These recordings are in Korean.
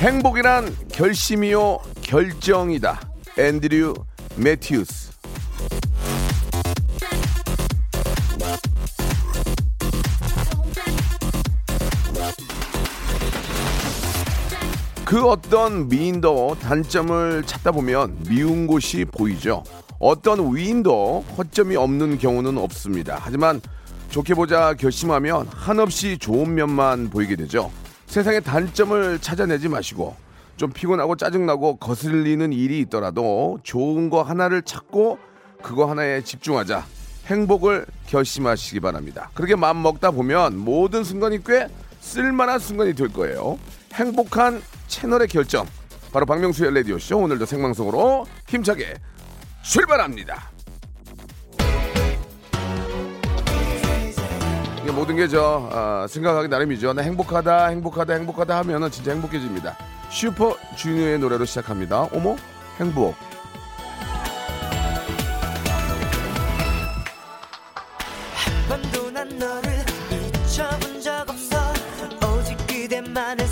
행복이란 결심이요 결정이다 앤드류 매튜스 그 어떤 미인도 단점을 찾다 보면 미운 곳이 보이죠. 어떤 위인도 허점이 없는 경우는 없습니다. 하지만 좋게 보자 결심하면 한없이 좋은 면만 보이게 되죠. 세상의 단점을 찾아내지 마시고 좀 피곤하고 짜증나고 거슬리는 일이 있더라도 좋은 거 하나를 찾고 그거 하나에 집중하자. 행복을 결심하시기 바랍니다. 그렇게 마음 먹다 보면 모든 순간이 꽤 쓸만한 순간이 될 거예요. 행복한 채널의 결정. 바로 박명수의 라디오쇼. 오늘도 생방송으로 힘차게 출발합니다. 이게 모든 게저 아, 생각하기 나름이죠. 나 행복하다, 행복하다, 행복하다 하면은 진짜 행복해집니다. 슈퍼 주니어의 노래로 시작합니다. 어머, 행복. 번도 난 너를 잊혀본 적 없어 오직 그대만을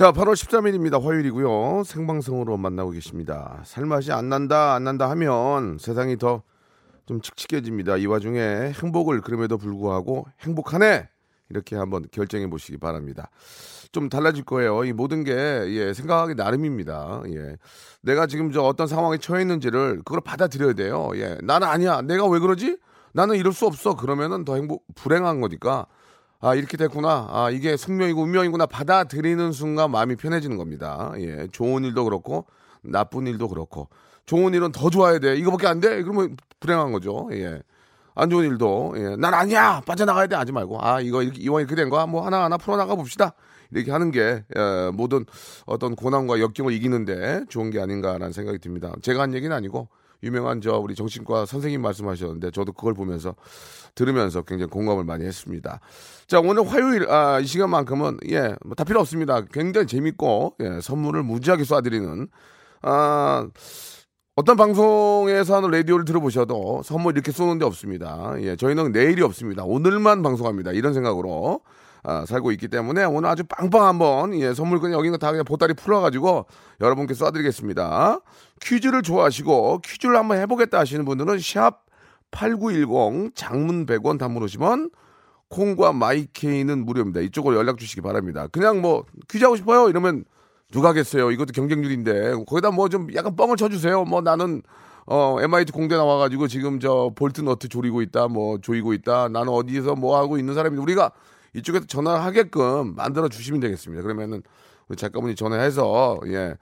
자, 8월 13일입니다. 화요일이고요. 생방송으로 만나고 계십니다. 살맛이 안 난다, 안 난다 하면 세상이 더 좀 칙칙해집니다. 이 와중에 행복을 그럼에도 불구하고 행복하네! 이렇게 한번 결정해 보시기 바랍니다. 좀 달라질 거예요. 이 모든 게, 예, 생각하기 나름입니다. 예. 내가 지금 저 어떤 상황에 처해 있는지를 그걸 받아들여야 돼요. 예. 나는 아니야. 내가 왜 그러지? 나는 이럴 수 없어. 그러면은 더 행복, 불행한 거니까. 아, 이렇게 됐구나. 아, 이게 숙명이고 운명이구나. 받아들이는 순간 마음이 편해지는 겁니다. 예. 좋은 일도 그렇고, 나쁜 일도 그렇고. 좋은 일은 더 좋아야 돼. 이거밖에 안 돼? 그러면 불행한 거죠. 예. 안 좋은 일도, 예. 난 아니야! 빠져나가야 돼! 하지 말고. 아, 이거 이렇게, 이왕 이렇게 된 거야? 뭐 하나하나 풀어나가 봅시다. 이렇게 하는 게, 예, 모든 어떤 고난과 역경을 이기는데 좋은 게 아닌가라는 생각이 듭니다. 제가 한 얘기는 아니고, 유명한 저 우리 정신과 선생님 말씀하셨는데 저도 그걸 보면서 들으면서 굉장히 공감을 많이 했습니다. 자 오늘 화요일 아, 이 시간만큼은 예다 필요 없습니다. 굉장히 재밌고 예, 선물을 무지하게 쏴드리는 아 어떤 방송에서 하는 라디오를 들어보셔도 선물 이렇게 쏘는 데 없습니다. 예, 저희는 내일이 없습니다. 오늘만 방송합니다. 이런 생각으로 아, 살고 있기 때문에 오늘 아주 빵빵 한번 예, 선물 그냥 여기는 다 그냥 보따리 풀어가지고 여러분께 쏴드리겠습니다. 퀴즈를 좋아하시고 퀴즈를 한번 해보겠다 하시는 분들은 샵 8910 장문 100원 단문 오시면 콩과 My K는 무료입니다. 이쪽으로 연락 주시기 바랍니다. 그냥 뭐 퀴즈 하고 싶어요 이러면 누가 하겠어요. 이것도 경쟁률인데 거기다 뭐 좀 약간 뻥을 쳐주세요. 뭐 나는 어 MIT 공대 나와가지고 지금 저 볼트 너트 조리고 있다, 뭐 조이고 있다. 나는 어디에서 뭐 하고 있는 사람인데 우리가 이쪽에서 전화하게끔 만들어 주시면 되겠습니다. 그러면은 우리 작가분이 전화해서 예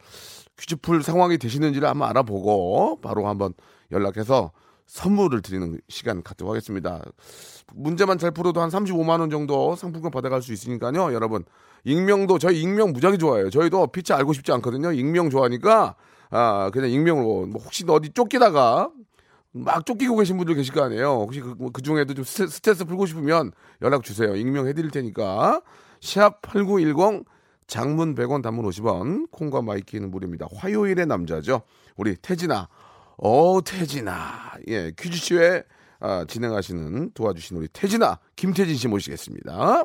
퀴즈 풀 상황이 되시는지를 한번 알아보고 바로 한번 연락해서 선물을 드리는 시간 갖도록 하겠습니다. 문제만 잘 풀어도 한 35만 원 정도 상품권 받아갈 수 있으니까요. 여러분 익명도 저희 익명 무지하게 좋아해요. 저희도 피차 알고 싶지 않거든요. 익명 좋아하니까 아 그냥 익명으로 뭐 혹시 어디 쫓기다가 막 쫓기고 계신 분들 계실 거 아니에요. 혹시 그, 그 중에도 좀 스트레스, 스트레스 풀고 싶으면 연락 주세요. 익명해 드릴 테니까 샵 8910 장문 100원 단문 50원 콩과 My K는 무료입니다. 화요일의 남자죠. 우리 태진아. 어 태진아. 예, 퀴즈쇼에 아, 진행하시는 도와주신 우리 태진아 김태진 씨 모시겠습니다.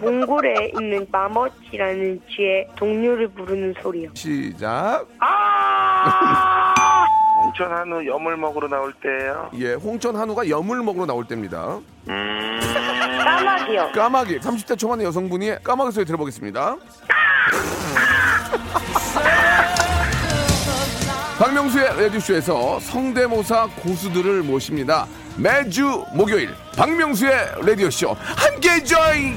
몽골에 있는 마머치라는 쥐의 동료를 부르는 소리요. 시작. 홍천 한우 염을 먹으러 나올 때예요. 예, 홍천 한우가 염을 먹으러 나올 때입니다. 까마귀요. 까마귀 30대 초반의 여성분이 까마귀 소리 들어보겠습니다. 박명수의 라디오쇼에서 성대모사 고수들을 모십니다. 매주 목요일 박명수의 라디오쇼 함께 join!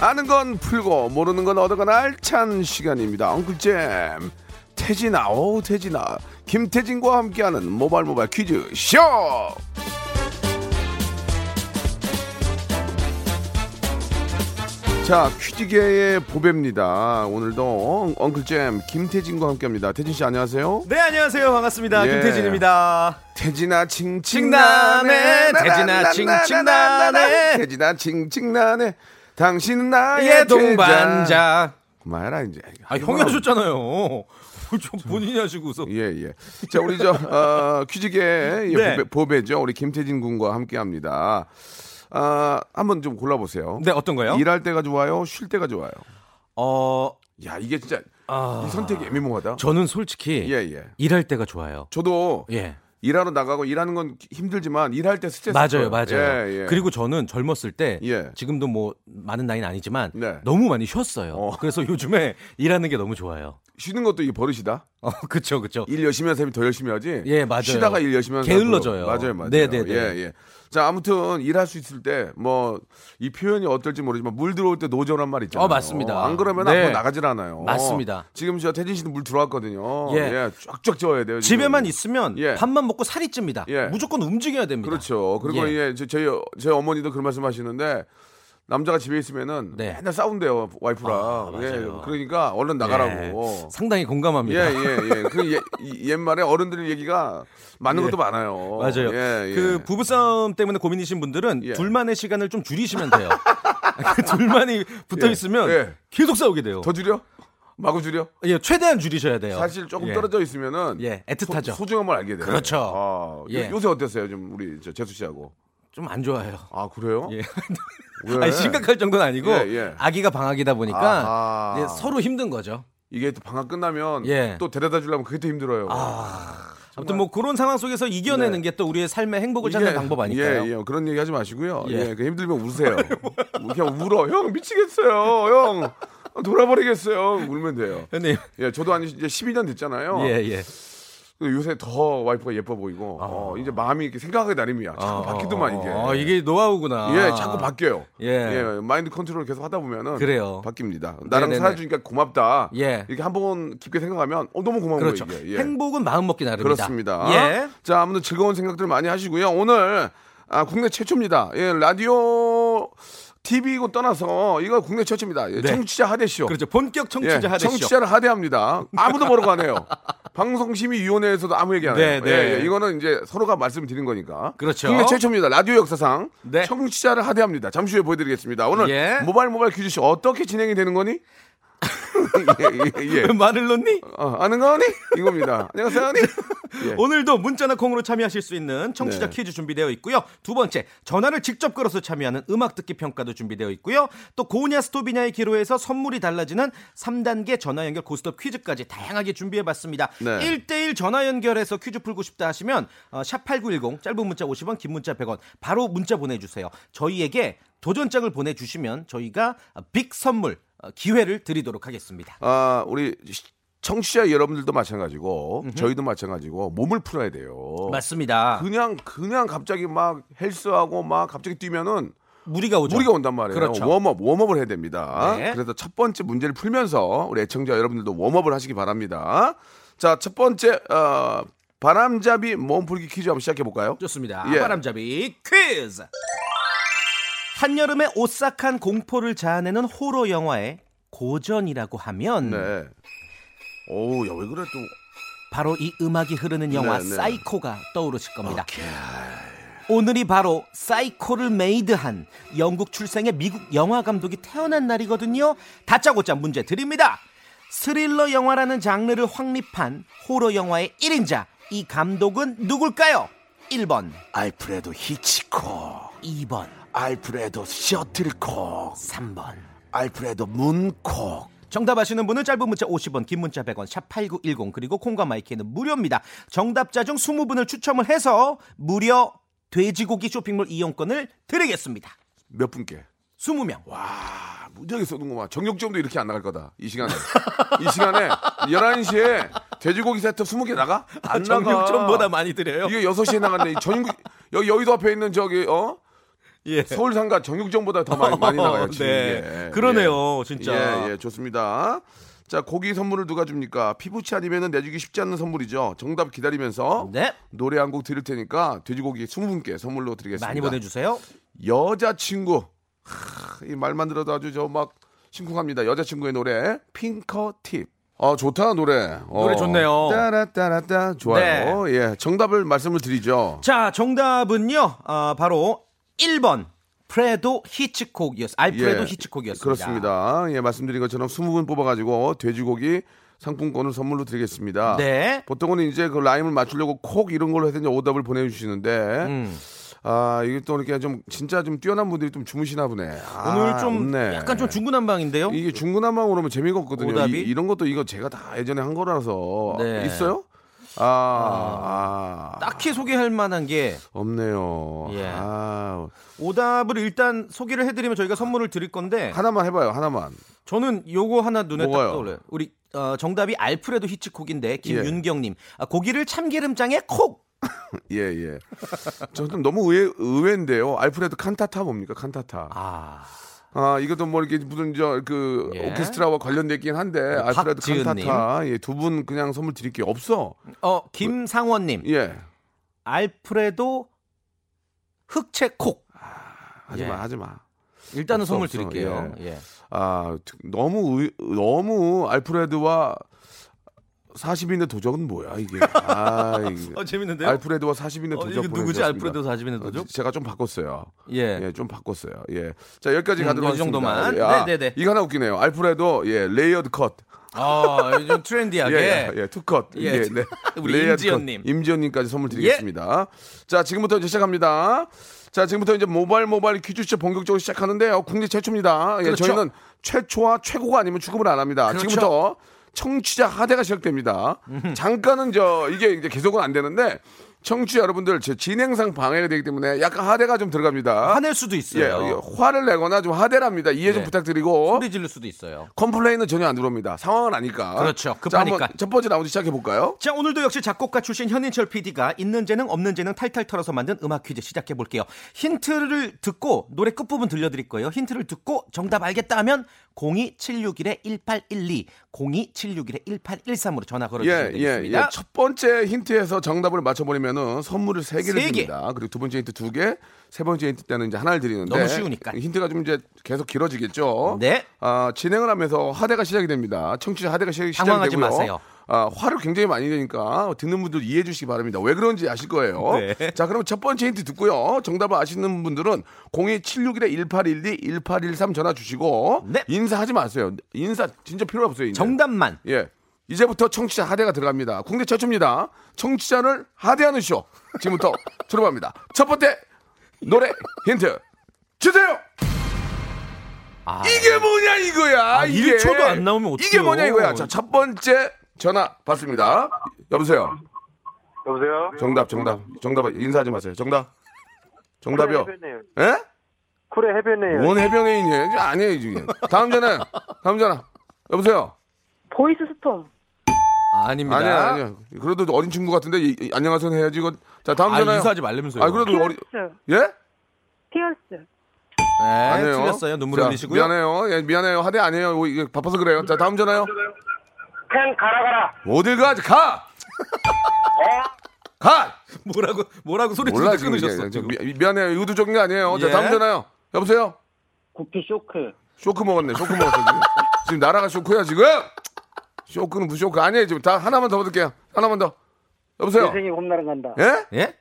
아는 건 풀고 모르는 건 얻어가는 알찬 시간입니다. 엉클잼 태진아 오 태진아 김태진과 함께하는 모발 모발 퀴즈 쇼. 자 퀴즈계의 보배입니다. 오늘도 엉- 엉클잼 김태진과 함께합니다. 태진 씨 안녕하세요. 네 안녕하세요 반갑습니다 예. 김태진입니다 태진아 칭칭나네, 태진아 칭칭나네. 태진아 칭칭나네 당신은 나의 예 동반자. 그만해라 이제. 아 형이 하셨잖아요. 저 본인이 하시고서. 예 예. 자 우리 저 어, 퀴즈계 네. 보배, 보배 죠. 우리 김태진 군과 함께 합니다. 아 한번 좀 골라보세요. 네 어떤 거요? 일할 때가 좋아요? 쉴 때가 좋아요? 어 야 이게 진짜 아, 이 선택이 애매모호하다. 저는 솔직히 예 예. 일할 때가 좋아요. 저도 예 일하러 나가고 일하는 건 힘들지만 일할 때 스트레스 맞아요 풀어요. 맞아요 예, 예. 그리고 저는 젊었을 때 예. 지금도 뭐 많은 나이는 아니지만 네. 너무 많이 쉬었어요 어. 그래서 요즘에 일하는 게 너무 좋아요 쉬는 것도 이게 버릇이다 어 그쵸 그쵸 일 열심히 하는 사람이 더 열심히 하지. 예, 맞아요. 쉬다가 일 열심히 하는 게을러져요. 맞아요, 맞아요. 네, 네, 네. 예, 예. 자, 아무튼 일할 수 있을 때 뭐 이 표현이 어떨지 모르지만 물 들어올 때 노저란 말 있잖아요. 어, 맞습니다. 안 그러면 네. 앞으로 나가질 않아요. 맞습니다. 지금 저 태진 씨는 물 들어왔거든요. 예. 예. 쫙쫙 쪄야 돼요. 지금. 집에만 있으면 예. 밥만 먹고 살이 찝니다 예. 무조건 움직여야 됩니다 그렇죠. 그리고 예. 예. 저, 저희 저희 어머니도 그런 말씀하시는데 남자가 집에 있으면은 네. 맨날 싸운대요 와이프랑. 아, 예. 그러니까 얼른 나가라고. 예, 상당히 공감합니다. 예, 예, 예. 그 예, 이- 옛말에 어른들 얘기가 맞는 예. 것도 많아요. 맞아요. 예, 예. 그 부부싸움 때문에 고민이신 분들은 예. 둘만의 시간을 좀 줄이시면 돼요. 그 둘만이 붙어 예. 있으면 예. 계속 싸우게 돼요. 더 줄여? 마구 줄여? 예, 최대한 줄이셔야 돼요. 사실 조금 예. 떨어져 있으면은 예, 애틋하죠. 소, 중함을 알게 돼요. 그렇죠. 아, 예. 요, 요새 어땠어요? 좀 우리 저 재수 씨하고. 좀 안 좋아요. 아 그래요? 예. 왜? 아니, 심각할 정도는 아니고 예, 예. 아기가 방학이다 보니까 아하. 예, 서로 힘든 거죠. 이게 또 방학 끝나면 예. 또 데려다 주려면 그게 더 힘들어요. 아무튼 뭐 그런 상황 속에서 이겨내는 게또 우리의 삶의 행복을 찾는 방법 아닐까요? 네. 예, 예. 그런 얘기 하지 마시고요. 예. 예, 그 힘들면 우세요. 그냥 울어. 형 미치겠어요. 형 돌아버리겠어요. 울면 돼요. 형님. 예, 저도 한 이제 12년 됐잖아요. 예, 예. 근데 요새 더 와이프가 예뻐 보이고 어, 이제 마음이 이렇게 생각하기 나름이야. 자꾸 바뀌더만 이게. 어, 이게 노하우구나. 예, 자꾸 바뀌어요. 예. 마인드 컨트롤 계속 하다 보면은 그래요. 바뀝니다. 나랑 네네네. 살아주니까 고맙다. 예. 이렇게 한 번 깊게 생각하면 어 너무 고마운 그렇죠. 거예요. 예. 행복은 마음 먹기 나름이다. 그렇습니다. 예. 자, 아무튼 즐거운 생각들 많이 하시고요. 오늘 아, 국내 최초입니다. 예, 라디오 TV고 떠나서 이거 국내 최초입니다. 예, 네. 청취자 하대쇼. 그렇죠. 본격 청취자 예, 하대쇼. 청취자를 하대합니다. 아무도 모르고 안 해요. 방송심의위원회에서도 아무 얘기 안 해요. 네, 네. 예, 예, 이거는 이제 서로가 말씀드린 거니까. 그렇죠. 국내 최초입니다. 라디오 역사상 네. 청취자를 하대합니다. 잠시 후에 보여드리겠습니다. 오늘 예. 모바일 모바일 퀴즈쇼 어떻게 진행이 되는 거니? 예, 예, 예. 왜 말을 넣니? 어, 아는 거니? 이겁니다. 안녕하세요, 니? 예. 오늘도 문자나 콩으로 참여하실 수 있는 청취자 네. 퀴즈 준비되어 있고요. 두 번째, 전화를 직접 걸어서 참여하는 음악 듣기 평가도 준비되어 있고요. 또 고냐 스톱이냐의 기로에서 선물이 달라지는 3단계 전화 연결 고스톱 퀴즈까지 다양하게 준비해 봤습니다. 네. 1대1 전화 연결해서 퀴즈 풀고 싶다 하시면 어, 샵8910 짧은 문자 50원, 긴 문자 100원 바로 문자 보내 주세요. 저희에게 도전장을 보내 주시면 저희가 빅 선물 어, 기회를 드리도록 하겠습니다. 아, 우리 시- 청취자 여러분들도 마찬가지고 저희도 마찬가지고 몸을 풀어야 돼요. 맞습니다. 그냥 그냥 갑자기 막 헬스하고 막 갑자기 뛰면은 무리가 오죠. 무리가 온단 말이에요. 그렇죠. 웜업, 웜업을 해야 됩니다. 네. 그래서 첫 번째 문제를 풀면서 우리 애청자 여러분들도 웜업을 하시기 바랍니다. 자, 첫 번째 어, 바람잡이 몸풀기 퀴즈 한번 시작해 볼까요? 좋습니다. 예. 바람잡이 퀴즈. 한여름의 오싹한 공포를 자아내는 호러 영화에 고전이라고 하면 네. 오우, 야, 왜 그래 또. 바로 이 음악이 흐르는 영화 네, 네. 사이코가 떠오르실 겁니다. 오늘이 바로 사이코를 made한 영국 출생의 미국 영화 감독이 태어난 날이거든요. 다짜고짜 문제 드립니다. 스릴러 영화라는 장르를 확립한 호러 영화의 1인자 이 감독은 누굴까요? 1번, 알프레도 히치콕, 2번, 알프레도 셔틀콕, 3번. 알프레도 문콕. 정답 아시는 분은 짧은 문자 50원, 긴 문자 100원, 샵 8910 그리고 콩과 마이크는 무료입니다. 정답자 중 20분을 추첨을 해서 무려 돼지고기 쇼핑몰 이용권을 드리겠습니다. 몇 분께? 20명. 아, 무지하게 쏘는구만. 정육점도 이렇게 안 나갈 거다. 이 시간에. 이 시간에 11시에 돼지고기 세트 20개 나가? 안 나가. 정육점보다 많이 드려요. 이게 6시에 나갔네. 이 전국 여기 여의도 앞에 있는 저기 어? 예. 서울 상가 정육점보다 더 많이, 많이 나가요. 지금 네. 이게. 그러네요, 예. 진짜. 예, 예, 좋습니다. 자, 고기 선물을 누가 줍니까? 피부치 아니면은 내주기 쉽지 않는 선물이죠. 정답 기다리면서 네. 노래 한 곡 드릴 테니까 돼지고기 20분께 선물로 드리겠습니다. 많이 보내주세요. 여자친구. 이 말만 들어도 아주 저 막 심쿵합니다. 여자친구의 노래 핑커 팁. 아 좋다 노래. 어. 노래 좋네요. 따라따라따 좋아요. 예 정답을 말씀을 드리죠. 자, 정답은요. 아, 바로 1번. 프레도 히치콕이었. 알프레도 히치콕이었습니다. 예. 그렇습니다. 예 말씀드린 것처럼 20분 뽑아가지고 돼지고기 상품권을 선물로 드리겠습니다. 네. 보통은 이제 그 라임을 맞추려고 콕 이런 걸로 해서 이제 오답을 보내주시는데 음. 아 이게 또 이렇게 좀 진짜 좀 뛰어난 분들이 좀 주무시나 보네. 아, 오늘 좀 없네. 약간 좀 중구난방인데요. 이게 중구난방으로 오면 재미가 없거든요. 오답이? 이, 런 것도 이거 제가 다 예전에 한 거라서 네. 있어요? 아, 아, 딱히 소개할 만한 게 없네요. 예. 아, 오답을 일단 소개를 해드리면 저희가 선물을 드릴 건데 하나만 해봐요. 하나만. 저는 요거 하나 눈에 뭐가요? 딱 떠올려요. 우리 어, 정답이 알프레도 히치콕인데 예. 김윤경님 아, 고기를 참기름장에 콕. 예, 예. 저좀 너무 의외, 의외인데요. 알프레드 칸타타 뭡니까? 칸타타. 아, 아, 이것도 뭐 이렇게 무슨 저 그 예. 오케스트라와 관련되긴 한데 알프레드 박지은님. 칸타타 예, 두분 그냥 선물 드릴게 요. 없어. 어 김상원님 예. 알프레도 흑채 콕. 하지 마, 예. 하지 마. 일단은 없어, 선물 없어. 드릴게요. 예. 아, 너무 의, 너무 알프레드와 40인의 도적은 뭐야, 이게. 아, 이게. 어 재밌는데요? 알프레드와 40인의 어, 도적 이거 누구지? 알프레도 40인의 도적? 어, 제가 좀 바꿨어요. 예. 예, 좀 바꿨어요. 예. 자, 여기까지 음, 가도록 이 하겠습니다. 정도만. 예, 아, 네 네 네. 이거 하나 웃기네요. 알프레도 예, layered cut. 아, 요즘 트렌디하게. 예, 예, 투컷. 예. 예, 네. 우리 임지연님. 컷. 임지연님까지 선물 드리겠습니다. 자, 지금부터 이제 시작합니다. 자, 지금부터 이제 모바일 모바일 퀴즈쇼 본격적으로 시작하는데요. 국내 최초입니다. 예, 그렇죠. 저희는 최초와 최고가 아니면 취급을 안 합니다. 그렇죠. 지금부터 청취자 하대가 시작됩니다. 잠깐은 저 이게 이제 계속은 안 되는데 청취자 여러분들 제 진행상 방해가 되기 때문에 약간 하대가 좀 들어갑니다. 화낼 수도 예, 있어요. 예, 화를 내거나 좀 하대랍니다. 이해 좀 네. 부탁드리고 소리 지를 수도 있어요. complain은 전혀 안 들어옵니다. 상황은 아니까. 그렇죠. 자, 급하니까. 한번 첫 번째 라운드 시작해 볼까요? 자, 오늘도 역시 작곡가 출신 현인철 PD가 있는 재능 없는 재능 탈탈 털어서 만든 음악 퀴즈 시작해 볼게요. 힌트를 듣고 노래 끝부분 들려드릴 거예요. 힌트를 듣고 정답 알겠다 하면 02761-1812, 02761-1813으로 전화 걸어주시면 예, 예, 되겠습니다. 예. 첫 번째 힌트에서 정답을 맞춰버리면은 선물을 세 개를 세 개. 드립니다. 그리고 두 번째 힌트 두 개, 세 번째 힌트 때는 이제 하나를 드리는데 너무 쉬우니까. 힌트가 좀 이제 계속 길어지겠죠. 네. 아, 진행을 하면서 하대가 시작이 됩니다. 청취자 하대가 시작이 시작이 당황하지 되고요. 마세요. 아, 화를 굉장히 많이 내니까 듣는 분들 이해해 주시기 바랍니다. 왜 그런지 아실 거예요. 네. 자, 그럼 첫 번째 힌트 듣고요. 정답을 아시는 분들은 02761-1812, 1813 전화 주시고 네. 인사하지 마세요. 인사 진짜 필요 없어요. 이제. 정답만. 예. 이제부터 청취자 하대가 들어갑니다. 국내 최초입니다. 청취자를 하대하는 쇼. 지금부터 들어갑니다. 첫 번째 노래 힌트 주세요. 아, 이게 뭐냐 이거야. 아, 이게 1초도 안 나오면 이게 어떡해요? 뭐냐 이거야. 자, 첫 번째 전화 받습니다. 여보세요. 여보세요? 정답, 정답, 정답 인사하지 마세요. 정답, 정답이요. 예? 쿨의 해변이에요. 뭔 해변에인이에요? 아니에요 지금. 다음 전화, 다음 전화. 여보세요. 보이스 스톰. 아닙니다. 아니야, 아니야. 그래도 어린 친구 같은데 이- 이- 안녕하세요 해야지 이거. 자, 다음 아, 전화요. 인사하지 말라면서요. 아, 그래도 어리 피어스. 예? 피어스. 네, 아니에요. 틀렸어요. 눈물 자, 흘리시고요. 미안해요. 예, 미안해요. 하대 아니에요. 이게 바빠서 그래요. 자, 다음 전화요. 캔 가라 가라. 어딜 가? 가. 가. 뭐라고 뭐라고 소리 몰라 지르 지금 끊으셨어. 지금. 미, 미안해요. 의도적인 게 아니에요. 자, 예. 다음 전화요. 여보세요. 구피 쇼크. 쇼크 먹었네. 쇼크 먹었어 지금. 지금 나라가 쇼크야 지금. 쇼크는 무슨 쇼크 아니에요 지금 다 하나만 더 받을게요. 하나만 더. 여보세요. 내 생에 봄날은 간다. 예? 예?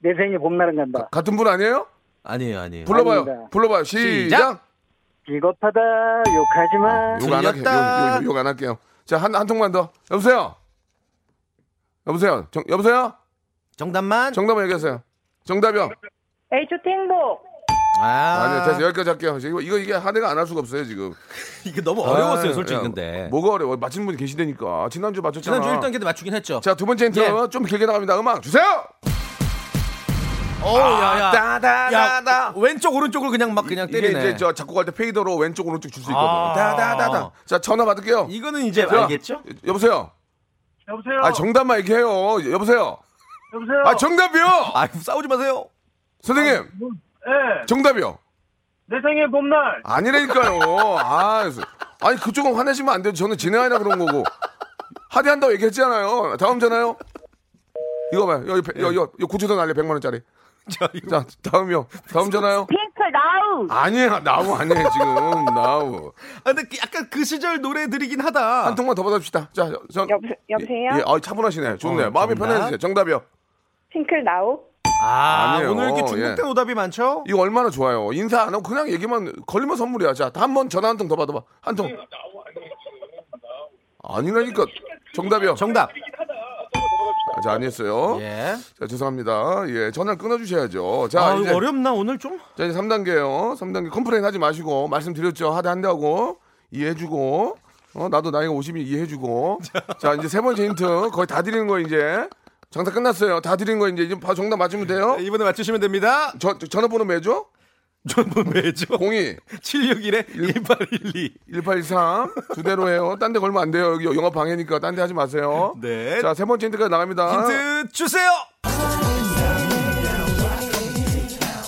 내 생에 봄날은 간다. 같은 분 아니에요? 아니에요, 아니에요. 불러봐요. 아닙니다. 불러봐요. 시작. 시작. 비겁하다 욕하지 마. 욕안 할게요. 틀렸다. 욕안 할게요. 자, 한, 한 통만 더. 여보세요? 여보세요? 정, 여보세요? 정답만. 정답을 얘기하세요. 정답이요. H.O.T 행복. 아, 아니요, 됐어. 여기까지 할게요. 이거, 이거 이게 하대가 안 할 수가 없어요, 지금. 이게 너무 어려웠어요, 아, 솔직히 야, 근데. 뭐가 어려워? 맞히는 분이 계시다니까. 지난주 맞췄잖아. 지난주 1단계도 맞추긴 했죠. 자, 두 번째 힌트 예. 좀 길게 나갑니다. 음악 주세요! 오, 야, 야. 야, 왼쪽 오른쪽을 그냥 막 그냥 이게 때리네. 이제 저 작곡 할 때 페이더로 왼쪽 오른쪽 줄 수 있거든. 아. 다다다다. 자, 전화 받을게요. 이거는 이제 자, 알겠죠? 여보세요? 여보세요. 아, 정답만 얘기해요. 여보세요? 여보세요. 아, 정답이요! 아, 싸우지 마세요. 선생님, 예. 정답이요. 내 생에 봄날. 아니라니까요. 아, 아니 그쪽은 화내시면 안 돼요. 저는 진행하려 그런 거고 하대한다고 얘기했잖아요. 다음 전화요. 이거 봐요. 여기 배- 여기 여기 고추도 날려 100만 원짜리. 자, 이거 자 다음이요. 다음 전화요. 핑크 나우. 아니야 나우 아니에요 지금 나우. 아, 근데 약간 그 시절 노래들이긴 하다. 한 통만 더 받아줍시다. 자, 전 여보, 여보세요? 예, 아 차분하시네. 좋네. 어, 마음이 정답. 편해지세요. 정답이요. 핑클 Now. 아, 아니에요. 오늘 이렇게 중국된 예. 오답이 많죠? 이거 얼마나 좋아요. 인사 안 하고 그냥 얘기만 걸리면 선물이야. 자, 한 번 전화 한 통 더 받아봐. 한 통. 아니라니까. 정답이요. 정답. 아, 자, 아니었어요. 예. 자, 죄송합니다. 예, 전화를 끊어주셔야죠. 자, 아, 이제, 어렵나 오늘 좀? 자, 이제 3단계요. 3단계 complain 하지 마시고, 말씀드렸죠. 하대 한다고. 이해해주고, 어, 나도 나이가 50이 이해해주고. 자, 이제 세 번째 힌트. 거의 다 드리는 거 이제. 장사 끝났어요. 다 드리는 거 이제, 정답 맞추면 돼요. 이번에 맞추시면 됩니다. 저, 저 전화번호 매죠? 전부 매죠. 02 761에 1812. 1813. 두 대로 해요. 딴 데 걸면 안 돼요. 여기 영업 방해니까 딴 데 하지 마세요. 네. 자, 세 번째 힌트가 나갑니다. 힌트 주세요.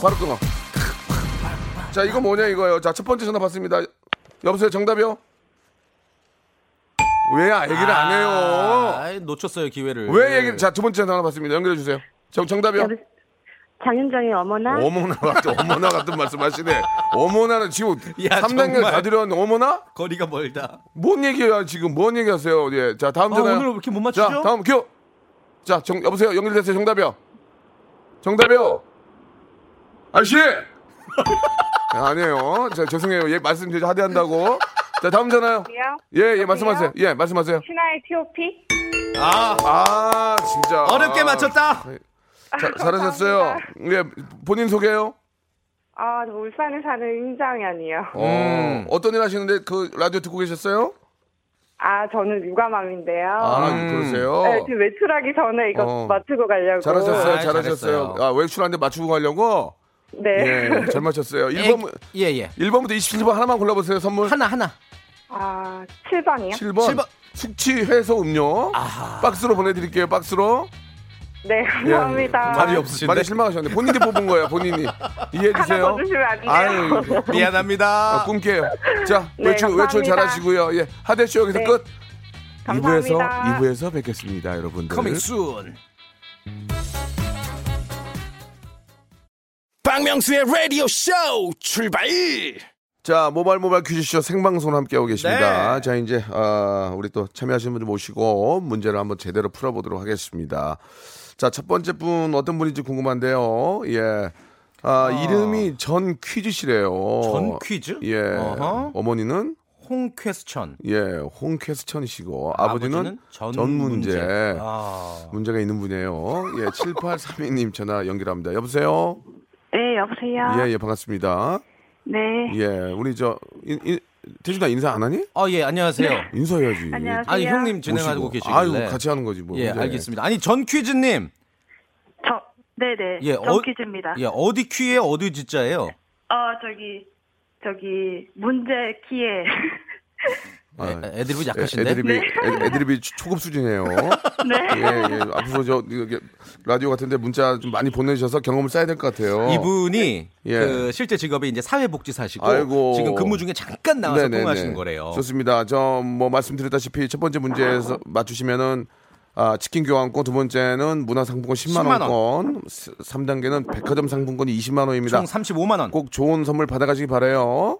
바로 끊어. 자, 이거 뭐냐 이거요. 자, 첫 번째 전화 받습니다. 여보세요, 정답이요? 왜 얘기를 안 해요? 아, 놓쳤어요 기회를. 왜 얘기를? 자, 두 번째 전화 받습니다. 연결해 주세요. 정, 정답이요? 여보, 장윤정의 어머나. 어머나 같은 어머나 같은 말씀하시네. 어머나는 지금 야, 3단계 정말. 다 드렸는데 어머나? 거리가 멀다. 뭔 얘기예요 지금? 뭔 얘기하세요? 예, 자 다음 아, 전화. 오늘 왜 이렇게 못 맞추죠? 자, 다음 큐. 자, 정, 여보세요. 연결됐어요. 정답이요. 정답이요. 아저씨. 아, 아니에요. 자, 죄송해요. 예, 말씀드리죠. 하대한다고. 자, 다음 전화요. 예, 예, 말씀하세요. 예, 말씀하세요. 신화의 T.O.P. 아, 아, 진짜. 어렵게 아, 맞췄다. 자, 잘하셨어요. 예, 본인 소개요. 아, 저 울산에 사는 임장현이요. 어, 음. 어떤 일 하시는데 그 라디오 듣고 계셨어요? 아, 저는 육아맘인데요. 아, 음. 그러세요. 네, 지금 외출하기 전에 이거 어. 맞추고 가려고. 잘하셨어요. 아, 잘하셨어요. 잘했어요. 아, 외출하는데 맞추고 가려고? 네. 예, 잘 맞췄어요. 1번, 예, 예. 1번부터 27번 하나만 골라보세요. 선물. 하나 하나. 아, 7번이요? 7번. 칠 번. 숙취 해소 음료. 박스로 보내드릴게요. 박스로. 네, 감사합니다. 말이 없으신데. 많이 실망하셨네. 본인이 뽑은 거예요. 본인이. 이해해 주세요. 더 주시면 안 돼요? 아유, 미안합니다. 아, 꿈깨요. 자, 네, 외출, 외출 감사합니다. 잘하시고요. 예, 하대 쇼 여기서 네. 끝. 2부에서 감사합니다. 2부에서 뵙겠습니다, 여러분들. coming soon. 박명수의 라디오 쇼 출발 자, 모바일 모바일 퀴즈쇼 생방송 함께하고 계십니다. 네. 자, 이제 아, 우리 또 참여하시는 분들 모시고 문제를 한번 제대로 풀어보도록 하겠습니다. 자, 첫 번째 분 어떤 분인지 궁금한데요. 예. 아, 이름이 전 퀴즈시래요. 전 퀴즈? 예. 어허. 어머니는 홍 퀘스천. 예, 홍캐스천이시고 아버지는, 전, 문제. 아. 문제가 있는 분이에요. 예, 7832님 전화 연결합니다. 여보세요? 네, 여보세요? 예, 예, 반갑습니다. 네. 예, 우리 저, 인, 인, 태준아 인사 안 하니? 아, 예, 안녕하세요. 인사해야지. 안녕하세요. 아니, 형님 진행하고. 계시길래. 아유, 같이 하는 거지 뭐. 예, 이제. 알겠습니다. 아니, 전 퀴즈님. 저, 네네. 예, 전 어- 퀴즈입니다. 예, 어디 퀴에 어디 지자예요? 어, 저기, 저기, 문제 키에. 아, 애- 애드립이 약하신데? 애, 애드립이, 애, 애드립이 초급 수준이에요. 네. 예, 예. 앞으로 저, 이게 라디오 같은데 문자 좀 많이 보내주셔서 경험을 쌓아야 될 것 같아요. 이분이 예. 그 실제 직업이 이제 사회복지사시고 아이고. 지금 근무 중에 잠깐 나와서 네네네. 통화하시는 거래요. 좋습니다. 저 뭐 말씀드렸다시피 첫 번째 문제에서 맞추시면은 아, 치킨 교환권, 두 번째는 문화상품권 10만 10만 원권, 3단계는 백화점 상품권이 20만 원입니다. 총 35만 원. 꼭 좋은 선물 받아가시기 바래요.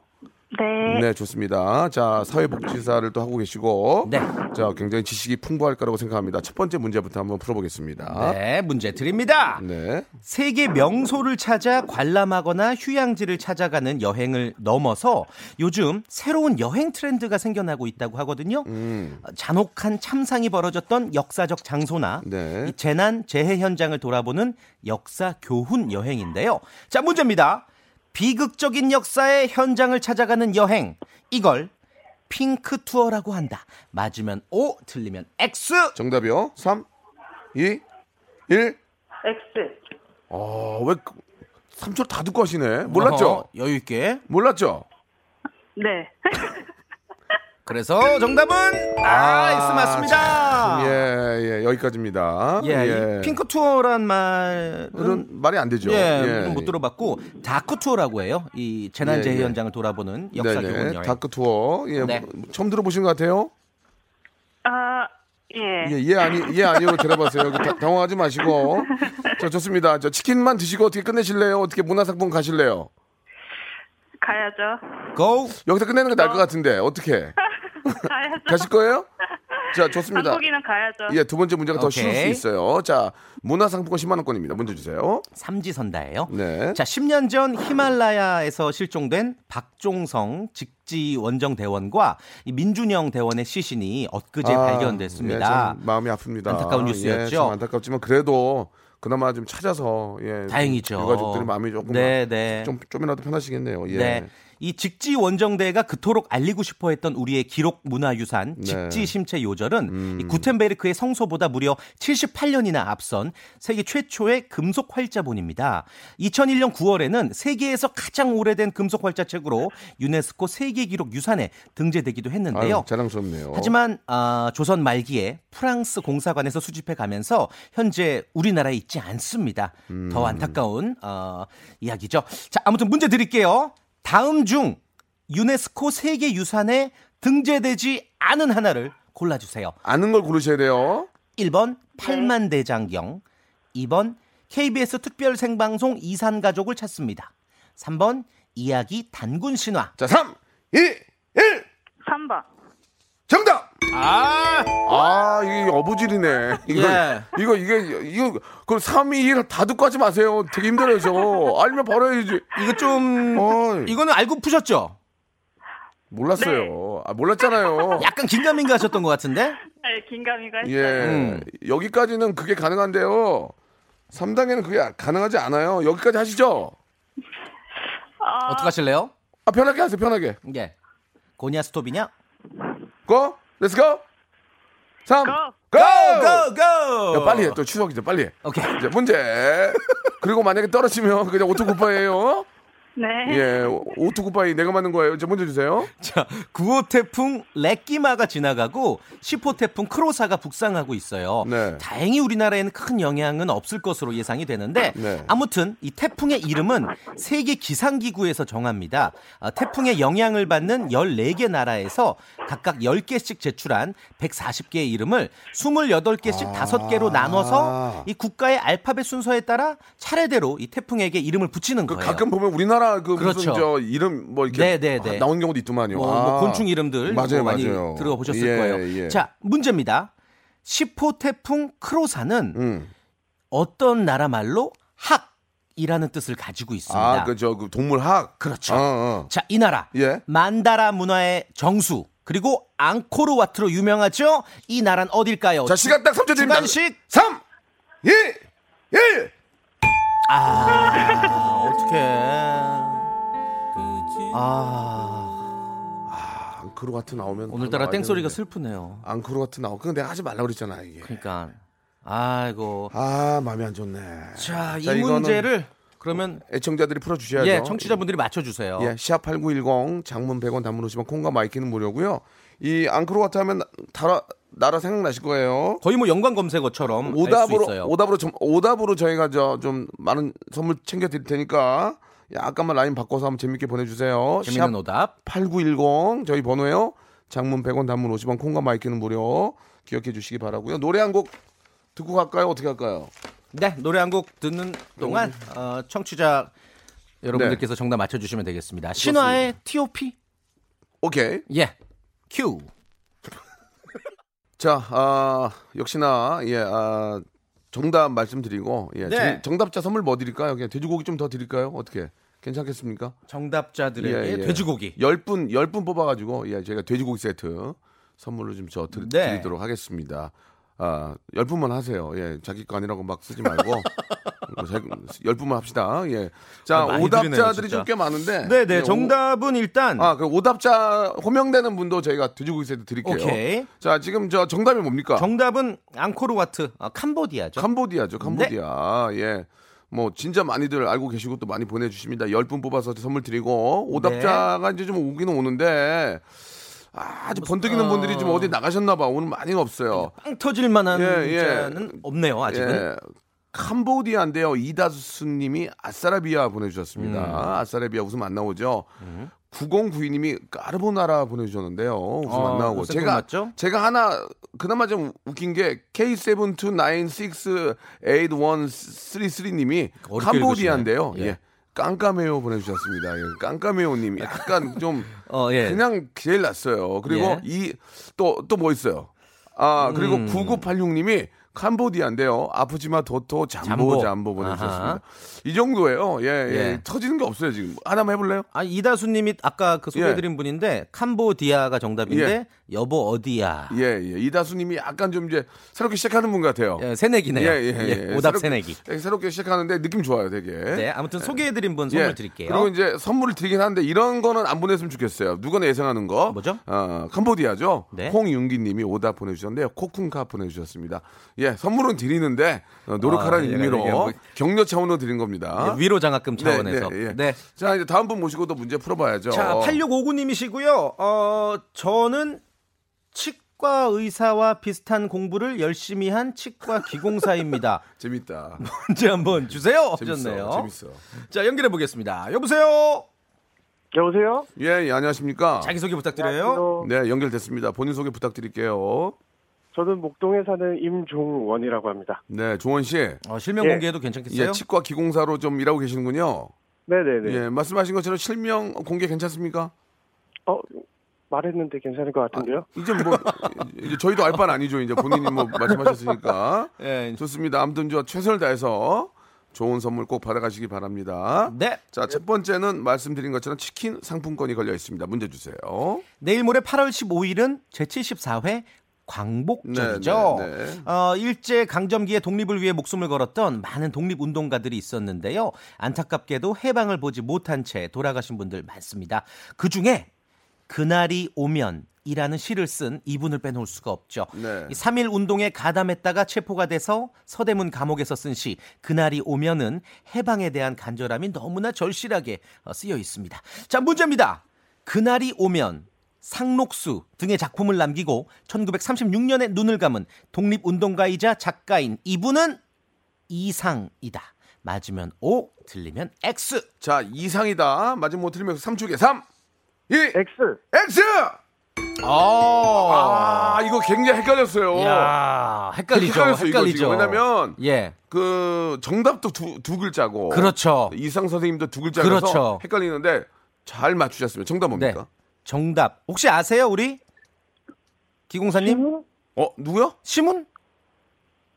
네. 네, 좋습니다. 자, 사회복지사를 또 하고 계시고. 네. 자, 굉장히 지식이 풍부할 거라고 생각합니다. 첫 번째 문제부터 한번 풀어보겠습니다. 네, 문제 드립니다. 네. 세계 명소를 찾아 관람하거나 휴양지를 찾아가는 여행을 넘어서 요즘 새로운 여행 트렌드가 생겨나고 있다고 하거든요. 음. 어, 잔혹한 참상이 벌어졌던 역사적 장소나 네. 이 재난 재해 현장을 돌아보는 역사 교훈 여행인데요. 자, 문제입니다. 비극적인 역사의 현장을 찾아가는 여행. 이걸 핑크 투어라고 한다. 맞으면 O, 틀리면 X. 정답이요. 3, 2, 1. X. 어, 왜 3초 다 듣고 하시네. 몰랐죠? 어허, 여유 있게. 몰랐죠? 네. 그래서 정답은 아, X 맞습니다. 예, 예, 여기까지입니다. 예, 이 핑크 투어란 말은 말이 안 되죠. 예, 못 들어봤고 dark tour라고 해요. 이 재난 재해 예, 예. 현장을 돌아보는 역사 네네. 교훈 여행. dark tour. 예, 네. 뭐, 처음 들어보신 것 같아요? 아, 예. 예, 예 아니, 예 아니요 들어봤어요. 다- 당황하지 마시고. 자, 좋습니다. 저 치킨만 드시고 어떻게 끝내실래요? 어떻게 문화상품 가실래요? 가야죠. 고. 여기서 끝내는 게 나을 것 같은데 어떻게? 가야죠. 가실 거예요? 자, 좋습니다. 한국인은 가야죠. 예, 두 번째 문제가 더 쉬울 수 오케이. 있어요. 자, 문화상품권 10만 원권입니다. 문제 주세요. 삼지선다예요. 네. 자, 10년 전 히말라야에서 실종된 박종성 직지 원정 대원과 이 민준영 대원의 시신이 엊그제 아, 발견됐습니다. 예, 참 마음이 아픕니다. 안타까운 뉴스였죠. 예, 참 안타깝지만 그래도 그나마 좀 찾아서 예, 다행이죠. 유가족들이 마음이 조금 네, 네. 좀 좀이라도 편하시겠네요. 예. 네. 이 직지 원정대가 그토록 알리고 싶어 했던 우리의 기록 문화유산 네. 직지 심체 요절은 음. 이 구텐베르크의 성소보다 무려 78년이나 앞선 세계 최초의 금속 활자본입니다. 2001년 9월에는 세계에서 가장 오래된 금속 활자책으로 유네스코 세계 기록 유산에 등재되기도 했는데요. 아유, 자랑스럽네요. 하지만 아, 조선 말기에 프랑스 공사관에서 수집해 가면서 현재 우리나라에 있지 않습니다. 음. 더 안타까운 어, 이야기죠. 자, 아무튼 문제 드릴게요. 다음 중 유네스코 세계 유산에 등재되지 않은 하나를 골라주세요. 아는 걸 고르셔야 돼요. 1번 팔만 대장경, 2번 KBS 특별 생방송 이산 가족을 찾습니다. 3번 이야기 단군 신화. 자, 3, 2, 1. 3번. 정답. 아, 아, 이게 어부질이네. 이거 예. 이거 이게 이거 그 3, 2, 1다 듣고 하지 마세요. 되게 힘들어요, 저거. 알면 해야지. 이거 좀 어, 이거는 알고 푸셨죠? 몰랐어요. 아, 몰랐잖아요. 약간 긴가민가 하셨던 것 같은데? 네, 긴가미가 예. 했어요. 음. 여기까지는 그게 가능한데요. 3단계는 그게 가능하지 않아요. 여기까지 하시죠. 아, 어떻게 하실래요? 아, 편하게 하세요, 편하게. 예. 고냐 스톱이냐? 고! Let's go! 3, 고! 고! 고! 고! 야, 빨리 해. 또 추석이죠, 빨리 해. 오케이. 이제 문제. 그리고 만약에 떨어지면 그냥 오토쿠파예요. 네. 예, 오토쿠파이 내가 맞는 거예요. 이제 문제 주세요. 자, 9호 태풍 레끼마가 지나가고 10호 태풍 크로사가 북상하고 있어요. 네. 다행히 우리나라에는 큰 영향은 없을 것으로 예상이 되는데 네. 아무튼 이 태풍의 이름은 세계 기상기구에서 정합니다. 아, 태풍의 영향을 받는 14개 나라에서 각각 10개씩 제출한 140개의 이름을 28개씩 아. 5개로 나눠서 이 국가의 알파벳 순서에 따라 차례대로 이 태풍에게 이름을 붙이는 그 거예요. 가끔 보면 우리나라 그 그렇죠. 무슨 저 이름 뭐 이렇게 네, 네, 네. 나온 경우도 있더만요. 뭐, 뭐 아. 곤충 이름들 맞아요, 뭐 많이 맞아요. 들어보셨을 예, 거예요. 예. 자, 문제입니다. 10호 태풍 크로사는 음. 어떤 나라 말로 학이라는 뜻을 가지고 있습니다. 아, 그저 그 동물학. 그렇죠. 어, 어. 자, 이 나라 예. 만다라 문화의 정수 그리고 앙코르와트로 유명하죠. 이 나라는 어딜까요? 자, 시간 딱 3초 드립니다. 주간식 3 2 1 아, 어떡해. 아, 앙코르와트 나오면 오늘따라 땡소리가 되는데. 슬프네요. 앙코르와트 나오. 근데 내가 하지 말라 그랬잖아, 이게. 그러니까 아이고. 아, 마음이 안 좋네. 자, 이 자, 이거는 문제를 그러면 애청자들이 풀어 주셔야죠. 예, 청취자분들이 맞춰 주세요. 예, 샵 8910 장문 100원 단문 50원 콩과 마이케이는 무료고요. 이 앙코르와트 하면 나라 나라 생각나실 거예요. 거의 뭐 연관 검색어처럼 오답으로. 오답으로 좀 오답으로 저희가 저 좀 많은 선물 챙겨 드릴 테니까 약간만 라인 바꿔서 한번 재밌게 보내 주세요. 재밌는 오답. 8910 저희 번호요. 장문 100원 단문 50원 콩과 마이케이는 무료. 기억해 주시기 바라고요. 노래 한 곡 듣고 갈까요? 어떻게 할까요? 네, 노래 한 곡 듣는 동안 어, 청취자 여러분들께서 네. 정답 맞춰 주시면 되겠습니다. 신화의 T.O.P. 오케이. 예. 큐. 자, 아, 역시나 예, 아, 정답 말씀드리고 예, 네. 정, 답자 선물 뭐 드릴까요? 그냥 돼지고기 좀 더 드릴까요? 어떻게? 괜찮겠습니까? 정답자들에게 예, 예. 돼지고기. 10분 10분 뽑아 가지고 예, 저희가 돼지고기 세트 선물로 좀저 네. 드리도록 하겠습니다. 아, 10분만 하세요. 예, 자기 거 아니라고 막 쓰지 말고 뭐 10분만 합시다. 예. 자, 아, 오답자들이 좀. 꽤 많은데 네, 네. 예, 정답은 일단 오, 아, 그 오답자 호명되는 분도 저희가 돼지고기 세트 드릴게요. 오케이. 자, 지금 저 정답이 뭡니까? 정답은 앙코르와트 아, 캄보디아죠. 캄보디아죠, 캄보디아. 네. 예. 뭐 진짜 많이들 알고 계시고 또 많이 보내주십니다. 10분 뽑아서 선물 드리고 오답자가 이제 좀 오기는 오는데 아, 아주 번뜩이는 어. 분들이 좀 어디 나가셨나 봐. 오늘 많이 없어요. 빵 터질 만한 예, 예. 문자는 없네요, 아직은. 예. 캄보디아인데요. 이다수님이 아싸라비아 보내주셨습니다. 음. 아싸라비아 웃음 안 나오죠. 9092님이 까르보나라 보내주셨는데요. 웃음 어, 안 나오고 요새 제가 맞죠? 제가 하나 그나마 좀 웃긴 게 K729681333님이 어렵게 캄보디아인데요. 읽으시네. 예. 예. 깜깜해요 보내주셨습니다. 예. 깜깜해요님이 약간 좀 어, 예. 그냥 제일 났어요. 그리고 예. 이또 또 뭐 있어요? 아 그리고 음. 9986님이 캄보디아인데요. 아프지마 도토 잠보 잠보. 잠보 보내주셨습니다. 아하. 이 정도예요. 예, 예. 예. 터지는 게 없어요 지금. 하나만 해볼래요? 아, 이다수님이 아까 그 소개해드린 분인데 캄보디아가 정답인데 예. 여보 어디야? 예, 예. 이다수님이 약간 좀 이제 새롭게 시작하는 분 같아요. 예, 새내기네요. 예, 예, 예. 오답 새롭게- 새내기. 예, 새롭게 시작하는데 느낌 좋아요, 되게. 네, 아무튼 소개해드린 분 선물 예. 드릴게요. 그리고 이제 선물을 드리긴 하는데 이런 거는 안 보냈으면 좋겠어요. 누가 예상하는 거? 뭐죠? 어, 캄보디아죠. 네. 홍윤기님이 오답 보내주셨는데요. 코쿤카 보내주셨습니다. 예, 선물은 드리는데 어, 노력하라는 아, 예, 의미로 이게 뭐- 격려 차원으로 드린 겁니다. 예, 위로 장학금 차원에서. 네, 네, 예. 네. 자 이제 다음 분 모시고 또 문제 풀어봐야죠. 자, 8659님이시고요. 어, 저는 치과 의사와 비슷한 공부를 열심히 한 치과 기공사입니다. 재밌다. 문제 한번 주세요. 재밌어. 하셨네요. 재밌어. 자, 연결해 보겠습니다. 여보세요. 여보세요? 예, 예, 안녕하십니까? 자기 소개 부탁드려요. 안녕하세요. 네, 연결됐습니다. 본인 소개 부탁드릴게요. 저는 목동에 사는 임종원이라고 합니다. 네, 조원 씨. 어, 실명 예. 공개해도 괜찮겠어요? 예, 치과 기공사로 좀 일하고 계시는군요. 네네네. 예, 말씀하신 것처럼 실명 공개 괜찮습니까? 어, 말했는데 괜찮을 것 같은데요? 이제 뭐 이제 저희도 알 바는 아니죠. 이제 본인이 뭐 말씀하셨으니까 예. 좋습니다. 아무튼 저 최선을 다해서 좋은 선물 꼭 받아가시기 바랍니다. 네. 자, 첫 번째는 말씀드린 것처럼 치킨 상품권이 걸려 있습니다. 문제 주세요. 내일 모레 8월 15일은 제74회 광복절이죠. 네, 네, 네. 어, 일제 강점기의 독립을 위해 목숨을 걸었던 많은 독립운동가들이 있었는데요. 안타깝게도 해방을 보지 못한 채 돌아가신 분들 많습니다. 그 중에 그날이 오면 이라는 시를 쓴 이분을 빼놓을 수가 없죠. 네. 이 3일 운동에 가담했다가 체포가 돼서 서대문 감옥에서 쓴 시 그날이 오면은 해방에 대한 간절함이 너무나 절실하게 어, 쓰여 있습니다. 자, 문제입니다. 그날이 오면 상록수 등의 작품을 남기고 1936년에 눈을 감은 독립운동가이자 작가인 이분은 이상이다. 맞으면 O, 틀리면 X. 자, 이상이다. 맞으면 못 틀리면 3축에 3, 2, X! X! 아, 이거 굉장히 헷갈렸어요. 야, 헷갈리죠. 헷갈렸어요, 헷갈리죠. 왜냐면 예. 그 정답도 두, 두 글자고 그렇죠. 이상 선생님도 두 글자라서 그렇죠. 헷갈리는데 잘 맞추셨습니다. 정답 뭡니까? 네. 정답. 혹시 아세요, 우리? 기공사님? 어, 누구요? 시문?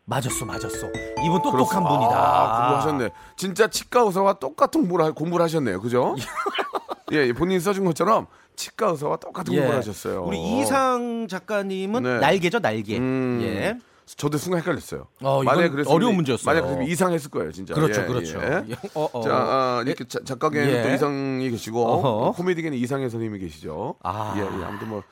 맞았어, 맞았어. 이분 똑똑한 그렇습니다. 분이다. 아, 공부하셨네. 진짜 치과 의사와 똑같은 공부를, 하- 공부를 하셨네요. 그죠? 예, 예, 본인이 써준 것처럼 치과 의사와 똑같은 예. 공부를 하셨어요. 우리 이상 작가님은 네. 날개죠, 날개. 음, 예. 저도 순간 헷갈렸어요. 어, 만약에 그랬으면 어려운 문제였어요. 만약 그랬으면 이상했을 거예요, 진짜. 그렇죠, 예, 그렇죠. 예. 어, 어. 자, 아, 이렇게 자- 작가계는 예. 또 이상이 계시고 어허. 코미디계는 이상의 선생님이 계시죠. 아. 예, 예. 아무튼 뭐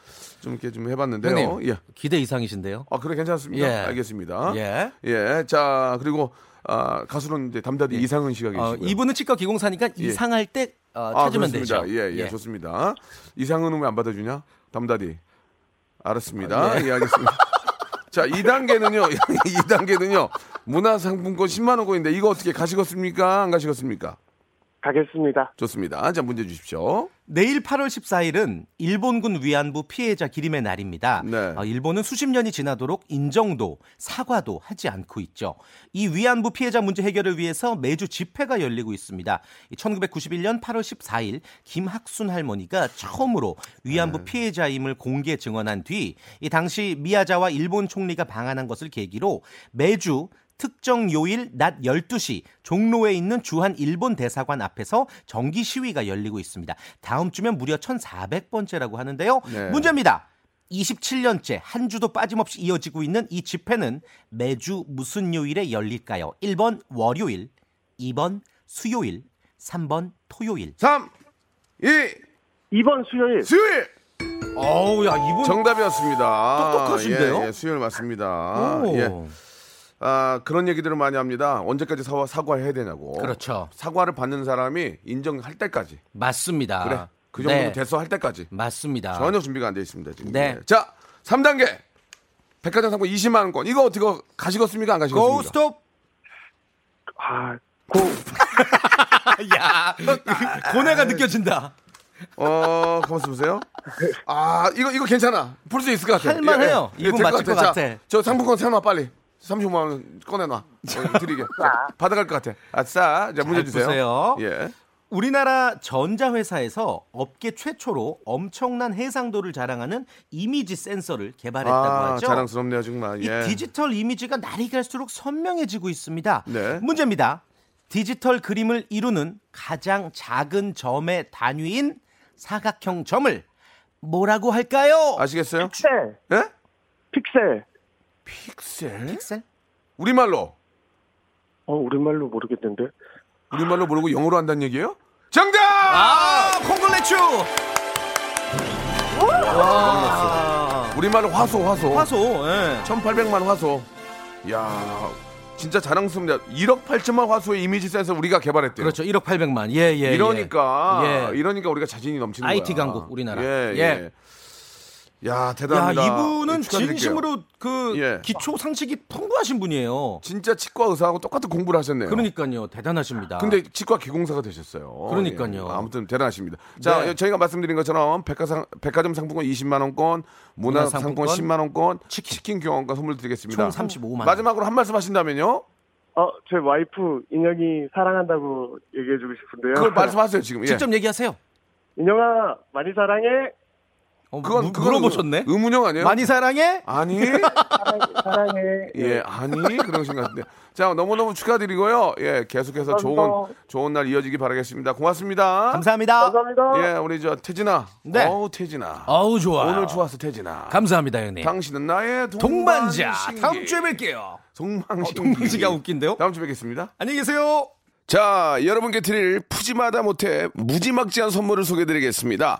좀 이렇게 좀 해봤는데요. 형님, 예. 기대 이상이신데요? 아, 그래 괜찮습니다. 예. 알겠습니다. 예. 예. 자, 그리고 아, 가수는 이제 담다디 이상은 씨가 계시고요. 어, 이분은 치과 기공사니까 이상할 때 어, 아, 찾으면 그렇습니다. 되죠. 예, 예, 좋습니다. 이상은은 왜 안 받아주냐? 담다디. 알았습니다. 예, 알겠습니다. 자, 2단계는요, 2단계는요, 문화상품권 10만 원권인데, 이거 어떻게 가시겠습니까? 안 가시겠습니까? 가겠습니다. 좋습니다. 자, 문제 주십시오. 내일 8월 14일은 일본군 위안부 피해자 기림의 날입니다. 네. 어, 일본은 수십 년이 지나도록 인정도 사과도 하지 않고 있죠. 이 위안부 피해자 문제 해결을 위해서 매주 집회가 열리고 있습니다. 1991년 8월 14일 김학순 할머니가 처음으로 위안부 피해자임을 공개 증언한 뒤 이 당시 미야자와 일본 총리가 방한한 것을 계기로 매주 특정 요일 낮 12시 종로에 있는 주한 일본 대사관 앞에서 정기 시위가 열리고 있습니다. 다음 주면 무려 1,400번째라고 하는데요. 네. 문제입니다. 27년째 한 주도 빠짐없이 이어지고 있는 이 집회는 매주 무슨 요일에 열릴까요? 1번 월요일, 2번 수요일, 3번 토요일. 3, 2, 2번 수요일. 수요일! 어우, 야, 이분 정답이었습니다. 똑똑하신데요? 예, 예, 수요일 맞습니다. 오. 예. 아, 그런 얘기들을 많이 합니다. 언제까지 사과, 사과해야 되냐고. 그렇죠. 사과를 받는 사람이 인정할 때까지. 맞습니다. 그래. 그 정도 네, 됐어 할 때까지. 맞습니다. 전혀 준비가 안 돼 있습니다, 지금. 네. 예. 자, 3단계. 백화점 상품 20만 원권. 이거 어떻게 가시겠습니까? 안 가시겠습니까? 고 스톱. 아, 고, 야, 고뇌가 느껴진다. 어, 가만있어 보세요. 아, 이거, 이거 괜찮아. 풀 수 있을 것 같아. 할만해요. 이분 될 맞을 것 자, 같아. 저 상품권 세놔, 빨리. 35만 원 꺼내놔. 어, 드리게. 자, 받아갈 것 같아. 아싸. 자, 문제 잘 주세요. 보세요. 예. 우리나라 전자회사에서 업계 최초로 엄청난 해상도를 자랑하는 이미지 센서를 개발했다고 아, 하죠. 자랑스럽네요, 정말. 이 예. 디지털 이미지가 날이 갈수록 선명해지고 있습니다. 네. 문제입니다. 디지털 그림을 이루는 가장 작은 점의 단위인 사각형 점을 뭐라고 할까요? 아시겠어요? 픽셀. 예? 픽셀. 픽셀? 픽셀? 우리말로. 어, 우리말로 모르겠는데. 우리말로 모르고 영어로 한다는 얘기예요? 정답! 아, 콩글레츄! 와, 우리말로 화소, 화소. 화소, 예. 1800만 화소. 야 진짜 자랑스럽니다. 1억 8천만 화소의 이미지 센서 우리가 개발했대요. 그렇죠. 1억 800만. 예, 예. 이러니까 예. 이러니까 우리가 자신이 넘치는 거야. IT 강국, 우리나라. 예, 예. 예. 야 야, 대단합니다. 이분은 예. 진심으로 그 예. 기초 상식이 풍부하신 분이에요. 진짜 치과 의사하고 똑같은 공부를 하셨네요. 그러니까요. 대단하십니다. 근데 치과 기공사가 되셨어요. 그러니까요. 예, 아무튼 대단하십니다. 자, 네. 저희가 말씀드린 것처럼 백화상, 백화점 상품권 20만 원권, 문화상품권 문화상품권, 10만 원권, 치킨. 치킨 교환권 선물 드리겠습니다. 총 35만 원. 마지막으로 한 말씀 하신다면요? 어, 제 와이프 인형이 사랑한다고 얘기해주고 싶은데요. 그걸 말씀하세요 지금. 예. 직접 얘기하세요. 인형아, 많이 사랑해. 어, 그건 무- 그건 물어보셨네. 의- 의문형 아니에요? 많이 사랑해? 아니. 사랑, 사랑해. 예, 아니 그러신 것 같은데. 자, 너무너무 축하드리고요. 예, 계속해서 좋은 감사합니다. 좋은 날 이어지기 바라겠습니다. 고맙습니다. 감사합니다. 감사합니다. 예, 우리 저 태진아. 네. 어우, 태진아. 어우 좋아. 오늘 좋았어, 태진아. 감사합니다 형님. 당신은 나의 동반자. 동반신기. 다음 주에 뵐게요. 동방신기. 어, 동방신기가 웃긴데요? 다음 주에 뵙겠습니다. 안녕히 계세요. 자, 여러분께 드릴 푸짐하다 못해 무지막지한 선물을 소개드리겠습니다.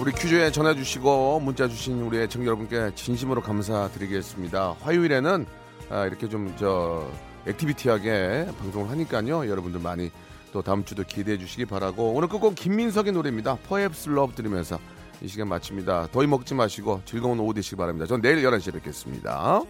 우리 퀴즈에 전해주시고 문자 주신 우리 애청 여러분께 진심으로 감사드리겠습니다. 화요일에는 아, 이렇게 좀 저 액티비티하게 방송을 하니까요. 여러분들 많이 또 다음 주도 기대해 주시기 바라고 오늘 끝곡 김민석의 노래입니다. Perhaps 들으면서 이 시간 마칩니다. 더위 먹지 마시고 즐거운 오후 되시기 바랍니다. 전 내일 11시에 뵙겠습니다.